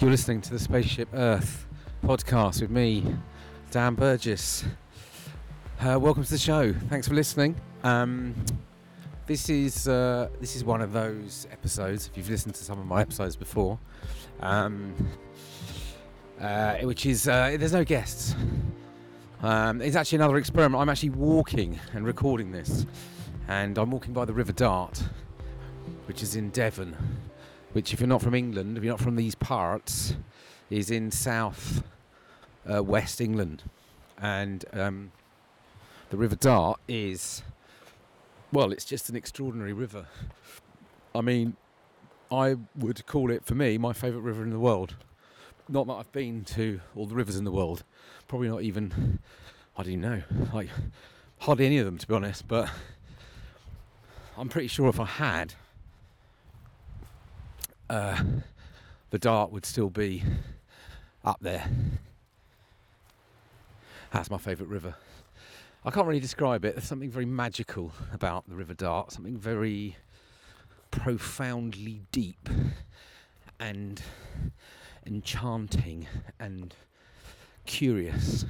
You're listening to the Spaceship Earth podcast with me, Dan Burgess. Uh, welcome to the show. Thanks for listening. Um, this is uh, this is one of those episodes. If you've listened to some of my episodes before, um, uh, which is uh, there's no guests. Um, it's actually another experiment. I'm actually walking and recording this, and I'm walking by the River Dart, which is in Devon. Which, if you're not from England, if you're not from these parts, is in south uh, west England, and um, the River Dart is well, it's just an extraordinary river. I mean, I would call it for me my favourite river in the world. Not that I've been to all the rivers in the world, probably not even, I don't know, like hardly any of them to be honest, but I'm pretty sure if I had, uh, the Dart would still be up there. That's my favourite river. I can't really describe it. There's something very magical about the River Dart, something very profoundly deep and enchanting and curious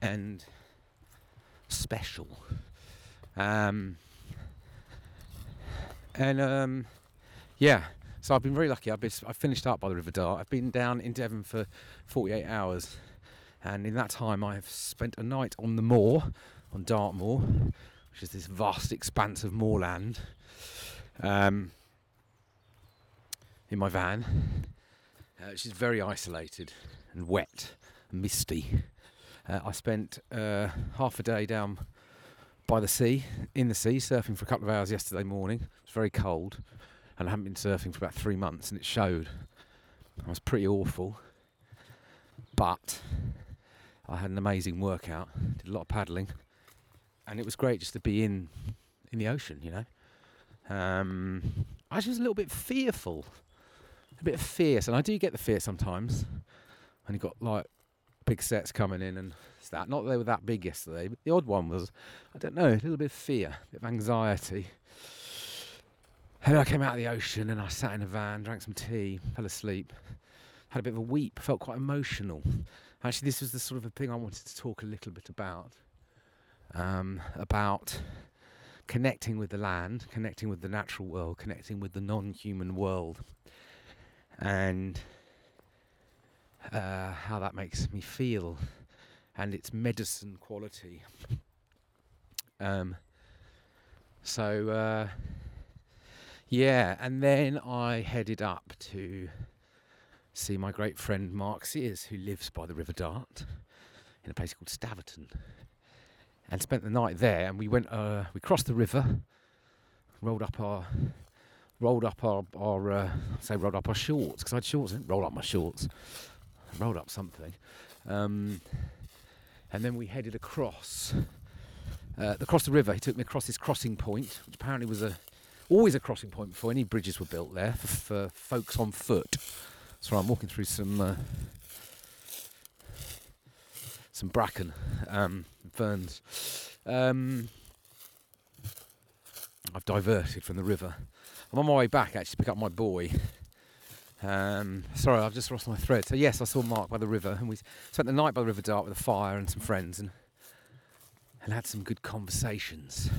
and special. Um, and um, yeah, so I've been very lucky. I've, been, I've finished up by the River Dart. I've been down in Devon for 48 hours and in that time I have spent a night on the moor, on Dartmoor, which is this vast expanse of moorland, um, in my van, uh, which is very isolated and wet and misty. Uh, I spent uh, half a day down by the sea, in the sea, surfing for a couple of hours yesterday morning. It was very cold, and I hadn't been surfing for about three months, and it showed. I was pretty awful, but I had an amazing workout, did a lot of paddling, and it was great just to be in in the ocean. You know, um, I was just a little bit fearful, a bit fierce, and I do get the fear sometimes. And you got like big sets coming in and that. Not that they were that big yesterday, but the odd one was, I don't know, a little bit of fear, a bit of anxiety. And I came out of the ocean and I sat in a van, drank some tea, fell asleep, had a bit of a weep, felt quite emotional. Actually, this was the sort of a thing I wanted to talk a little bit about. Um, about connecting with the land, connecting with the natural world, connecting with the non human world, and uh, how that makes me feel and its medicine quality. Um, so, uh, yeah, and then I headed up to see my great friend Mark Sears, who lives by the River Dart in a place called Staverton, and spent the night there. And we went, uh, we crossed the river, rolled up our, rolled up our, our uh, say rolled up our shorts because I had shorts. I didn't roll up my shorts, rolled up something, um, and then we headed across. Uh, across the river, he took me across this crossing point, which apparently was a always a crossing point before any bridges were built there for, for folks on foot. So I'm walking through some uh, some bracken, um, ferns. Um, I've diverted from the river. I'm on my way back actually to pick up my boy. Um, sorry, I've just lost my thread. So yes, I saw Mark by the river, and we spent the night by the River Dart with a fire and some friends, and and had some good conversations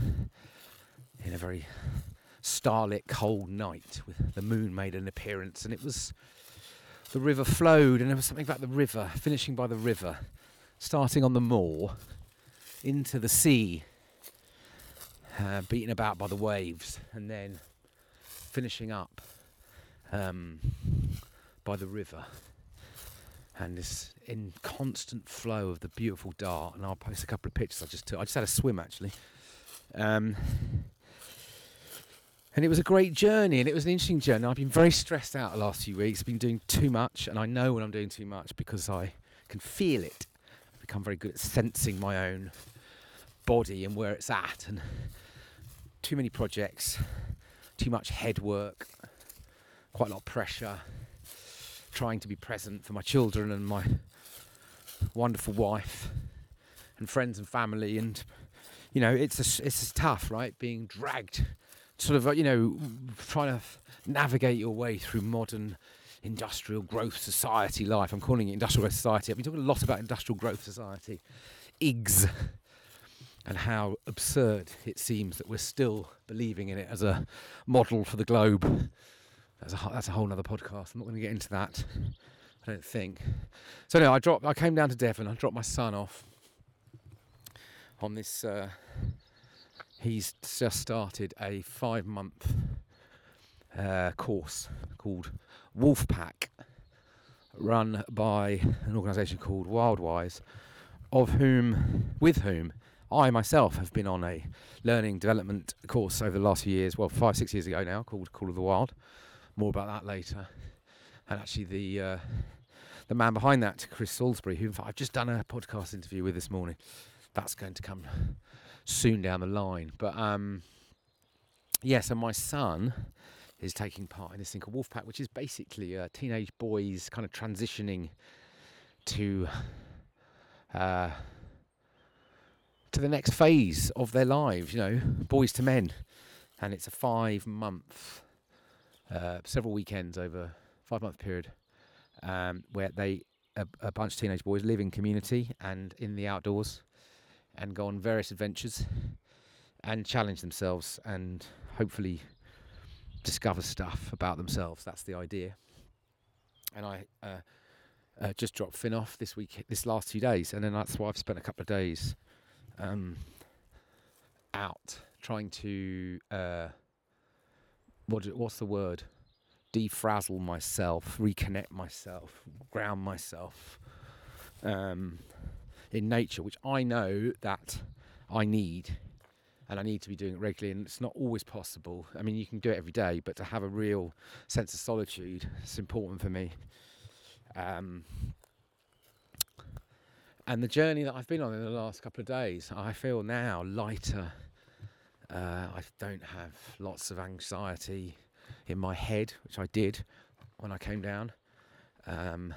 in a very starlit, cold night. With the moon made an appearance, and it was the river flowed, and there was something about the river, finishing by the river, starting on the moor, into the sea, uh, beaten about by the waves, and then finishing up um, by the river. And this in constant flow of the beautiful dart, and I'll post a couple of pictures I just took. I just had a swim actually. Um, and it was a great journey and it was an interesting journey. I've been very stressed out the last few weeks. I've been doing too much, and I know when I'm doing too much because I can feel it. I've become very good at sensing my own body and where it's at, and too many projects, too much head work, quite a lot of pressure, trying to be present for my children and my wonderful wife and friends and family and you know it's a, it's tough right being dragged sort of, uh, you know, trying to navigate your way through modern industrial growth society life. I'm calling it industrial growth society. I've been talking a lot about industrial growth society, IGS, and how absurd it seems that we're still believing in it as a model for the globe. That's a, that's a whole other podcast. I'm not going to get into that. I don't think. So no, I dropped. I came down to Devon. I dropped my son off on this. Uh, he's just started a five-month uh, course called Wolfpack, run by an organisation called Wildwise, of whom, with whom, I myself have been on a learning development course over the last few years. Well, five, six years ago now, called Call of the Wild. More about that later. And actually, the uh, the man behind that, Chris Salisbury, who I've just done a podcast interview with this morning. That's going to come soon down the line. But um, yeah, so my son is taking part in this thing called Wolfpack, which is basically uh, teenage boys kind of transitioning to uh, to the next phase of their lives. You know, boys to men, and it's a five month, uh, several weekends over five month period, um, where they a, a bunch of teenage boys live in community and in the outdoors, and go on various adventures, and challenge themselves and hopefully discover stuff about themselves. That's the idea. And I uh, uh, just dropped Finn off this week, this last two days, and then that's why I've spent a couple of days um, out trying to uh, what what's the word? Defrazzle myself, reconnect myself, ground myself um, in nature, which I know that I need and I need to be doing it regularly. And it's not always possible. I mean, you can do it every day, but to have a real sense of solitude, it's important for me. Um, and the journey that I've been on in the last couple of days, I feel now lighter. Uh, I don't have lots of anxiety in my head, which I did when I came down. Um,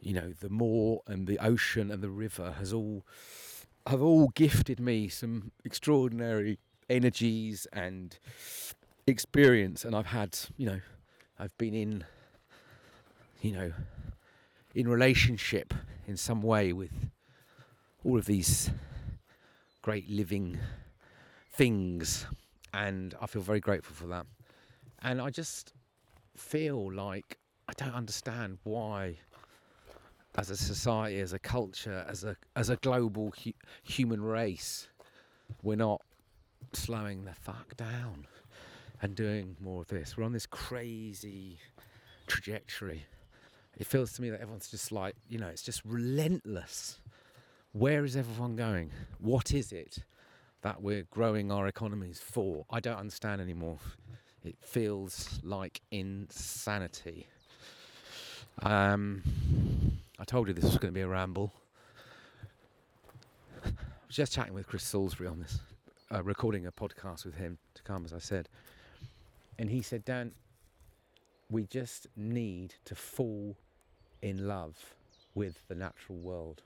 you know, the moor and the ocean and the river has all have all gifted me some extraordinary energies and experience, and I've had, you know, I've been in, you know, in relationship in some way with all of these great living things, and I feel very grateful for that. And I just feel like I don't understand why as a society, as a culture, as a as a global hu- human race, we're not slowing the fuck down and doing more of this. We're on this crazy trajectory. It feels to me that everyone's just like, you know, it's just relentless. Where is everyone going? What is it that we're growing our economies for? I don't understand anymore. It feels like insanity. Um, I told you this was going to be a ramble. I was just chatting with Chris Salisbury on this, uh, recording a podcast with him to come, as I said. And he said, Dan, we just need to fall in love with the natural world.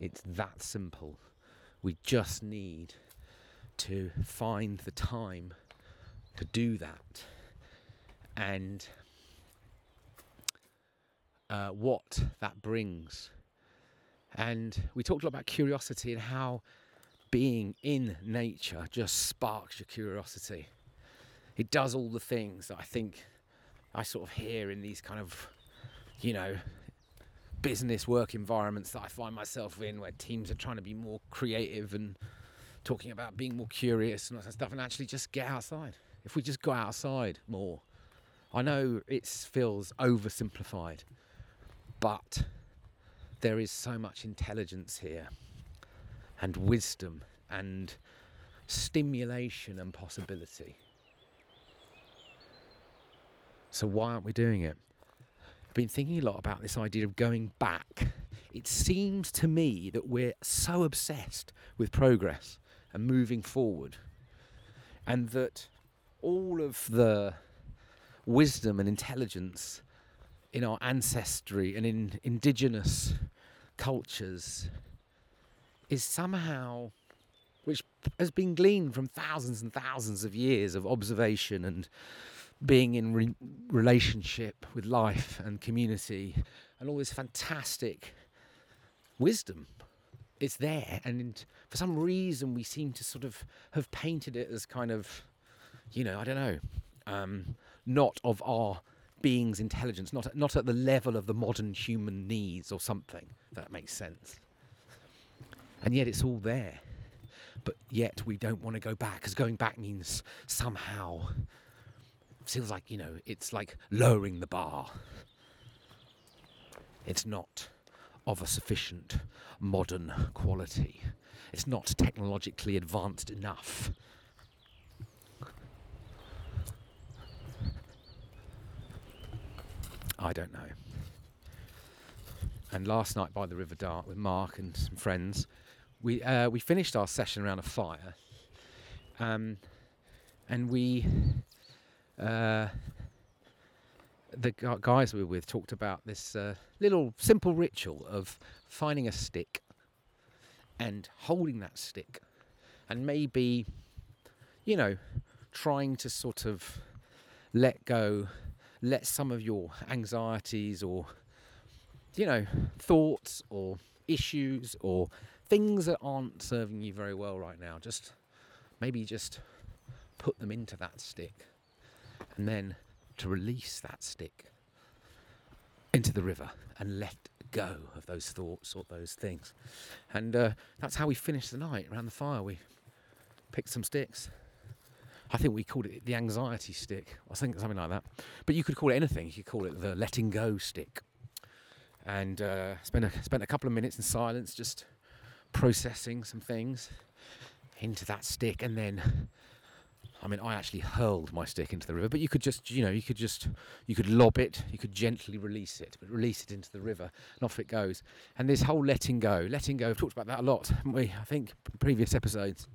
It's that simple. We just need to find the time to do that. And uh, what that brings. And we talked a lot about curiosity and how being in nature just sparks your curiosity. It does all the things that I think I sort of hear in these kind of, you know, business work environments that I find myself in where teams are trying to be more creative and talking about being more curious and all that stuff and actually just get outside. If we just go outside more, I know it feels oversimplified, but there is so much intelligence here, and wisdom, and stimulation and possibility. So, why aren't we doing it? I've been thinking a lot about this idea of going back. It seems to me that we're so obsessed with progress and moving forward, and that all of the wisdom and intelligence in our ancestry and in indigenous cultures is somehow which has been gleaned from thousands and thousands of years of observation and being in re- relationship with life and community and all this fantastic wisdom. It's there, and for some reason, we seem to sort of have painted it as kind of, you know, I don't know, um, not of our being's intelligence, not at, not at the level of the modern human needs or something. That makes sense. And yet, it's all there. But yet, we don't want to go back, because going back means somehow feels like you know it's like lowering the bar. It's not of a sufficient modern quality. It's not technologically advanced enough. I don't know. And last night by the River Dart with Mark and some friends, we uh, we finished our session around a fire, um, and we uh, the guys we were with talked about this uh, little simple ritual of finding a stick and holding that stick and maybe you know trying to sort of let go let some of your anxieties or you know thoughts or issues or things that aren't serving you very well right now just maybe just put them into that stick and then to release that stick into the river and let go of those thoughts or those things. And uh, that's how we finished the night around the fire. We picked some sticks. I think we called it the anxiety stick. I think something like that. But you could call it anything. You could call it the letting go stick. And uh, spent a, spent a couple of minutes in silence, just processing some things into that stick, and then I mean, I actually hurled my stick into the river, but you could just, you know, you could just, you could lob it, you could gently release it, but release it into the river, and off it goes. And this whole letting go, letting go, we've talked about that a lot, we? I think previous episodes,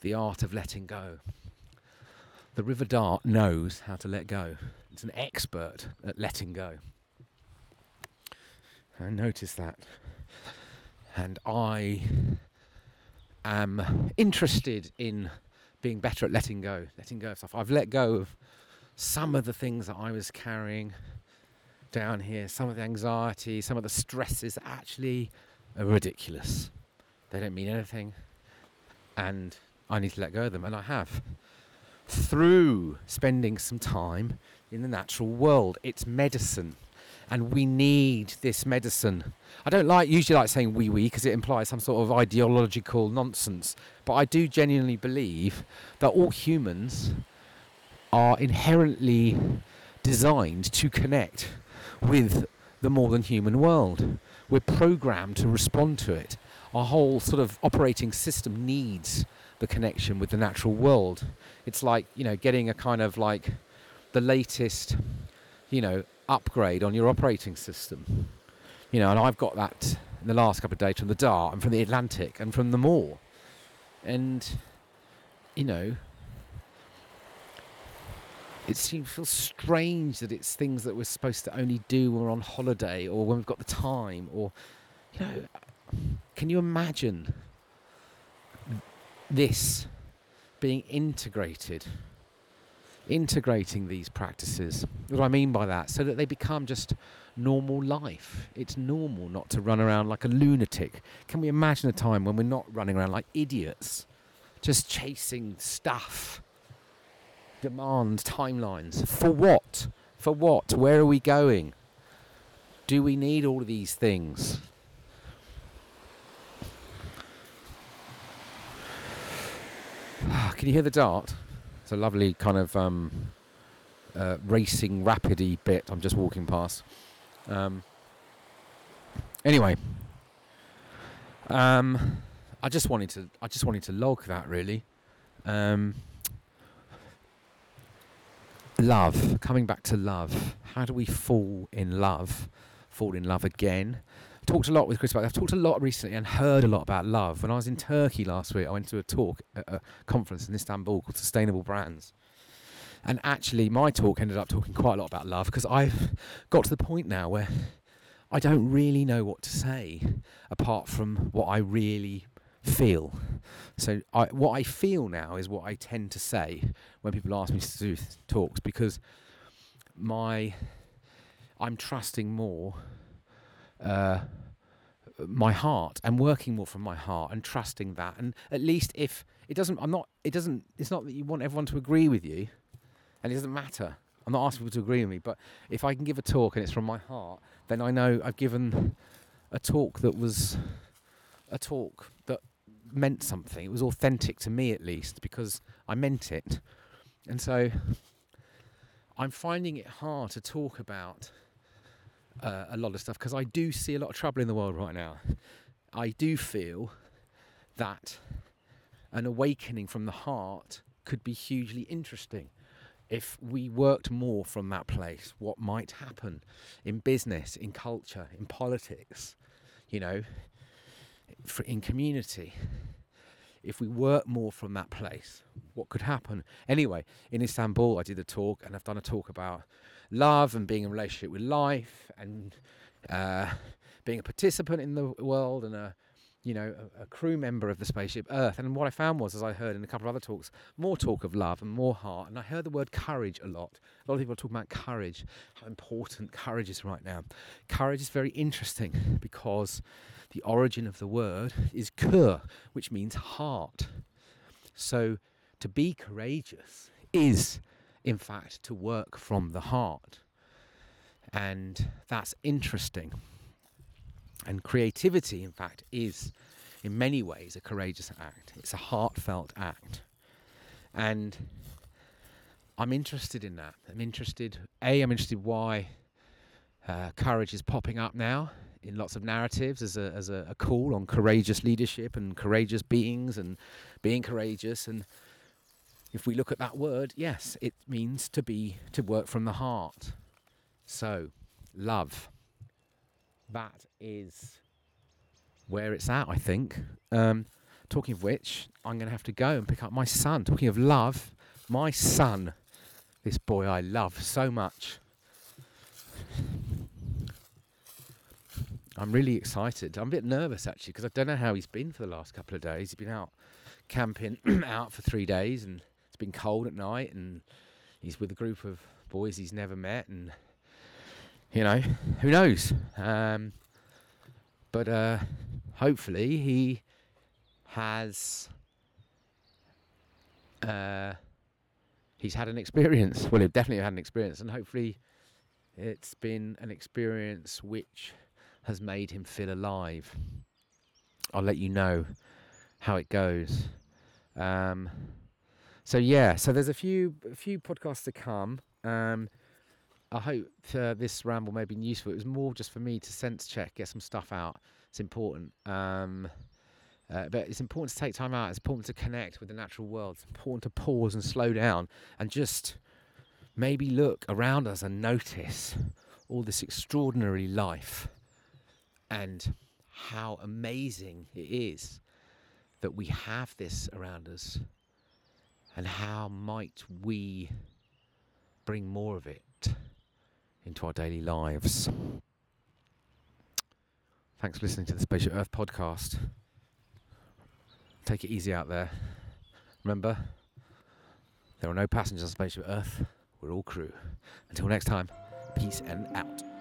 the art of letting go. The River Dart knows how to let go. It's an expert at letting go. I noticed that. And I am interested in being better at letting go, letting go of stuff. I've let go of some of the things that I was carrying down here, some of the anxiety, some of the stresses that actually are ridiculous. They don't mean anything. And I need to let go of them. And I have. Through spending some time in the natural world. It's medicine and we need this medicine. I don't like usually like saying we we because it implies some sort of ideological nonsense, but I do genuinely believe that all humans are inherently designed to connect with the more than human world. We're programmed to respond to it. Our whole sort of operating system needs the connection with the natural world. It's like, you know, getting a kind of like the latest, you know, upgrade on your operating system. You know, and I've got that in the last couple of days from the Dart and from the Atlantic and from the Moor. And, you know, it seems feels strange that it's things that we're supposed to only do when we're on holiday or when we've got the time or you know can you imagine this being integrated integrating these practices. What do I mean by that? So that they become just normal life. It's normal not to run around like a lunatic. Can we imagine a time when we're not running around like idiots, just chasing stuff, demands, timelines? For what? For what? Where are we going? Do we need all of these things? Can you hear the dart? It's a lovely kind of um, uh, racing rapidy bit. I'm just walking past. Um, anyway, um, I just wanted to I just wanted to log that really. Um, love, coming back to love. How do we fall in love? Fall in love again? Talked a lot with Chris about. I've talked a lot recently and heard a lot about love. When I was in Turkey last week, I went to a talk at a conference in Istanbul called Sustainable Brands. And actually, my talk ended up talking quite a lot about love because I've got to the point now where I don't really know what to say apart from what I really feel. So I, what I feel now is what I tend to say when people ask me to do talks because my I'm trusting more uh, my heart and working more from my heart and trusting that and at least if it doesn't I'm not it doesn't it's not that you want everyone to agree with you and it doesn't matter I'm not asking people to agree with me but if I can give a talk and it's from my heart then I know I've given a talk that was a talk that meant something. It was authentic to me, at least, because I meant it. And so I'm finding it hard to talk about uh, a lot of stuff because I do see a lot of trouble in the world right now. I do feel that an awakening from the heart could be hugely interesting if we worked more from that place. What might happen in business, in culture, in politics, you know, in community. If we work more from that place, what could happen? Anyway, in Istanbul, I did a talk, and I've done a talk about love and being in relationship with life, and uh, being a participant in the world, and a you know, a, a, crew member of the spaceship Earth. And what I found was, as I heard in a couple of other talks, more talk of love and more heart. And I heard the word courage a lot. A lot of people are talking about courage, how important courage is right now. Courage is very interesting because the origin of the word is kur, which means heart. So to be courageous is, in fact, to work from the heart. And that's interesting. And creativity, in fact, is in many ways a courageous act. It's a heartfelt act. And I'm interested in that. I'm interested, A, I'm interested why uh, courage is popping up now in lots of narratives as a, as a, a call on courageous leadership and courageous beings and being courageous. And if we look at that word, yes, it means to be, to work from the heart. So, love that is where it's at, I think. Um, talking of which, I'm going to have to go and pick up my son. Talking of love, my son, this boy I love so much. I'm really excited. I'm a bit nervous actually because I don't know how he's been for the last couple of days. He's been out camping out for three days and been cold at night and he's with a group of boys he's never met and you know, who knows? Um, but uh, hopefully he has. Uh, he's had an experience. Well, he definitely had an experience, and hopefully, it's been an experience which has made him feel alive. I'll let you know how it goes. Um, so yeah, so there's a few a few podcasts to come. Um, I hope uh, this ramble may be useful. It was more just for me to sense check, get some stuff out. It's important. Um, uh, but it's important to take time out. It's important to connect with the natural world. It's important to pause and slow down and just maybe look around us and notice all this extraordinary life and how amazing it is that we have this around us and how might we bring more of it into our daily lives. Thanks for listening to the Spaceship Earth podcast. Take it easy out there. Remember, there are no passengers on Spaceship Earth. We're all crew. Until next time, peace and out.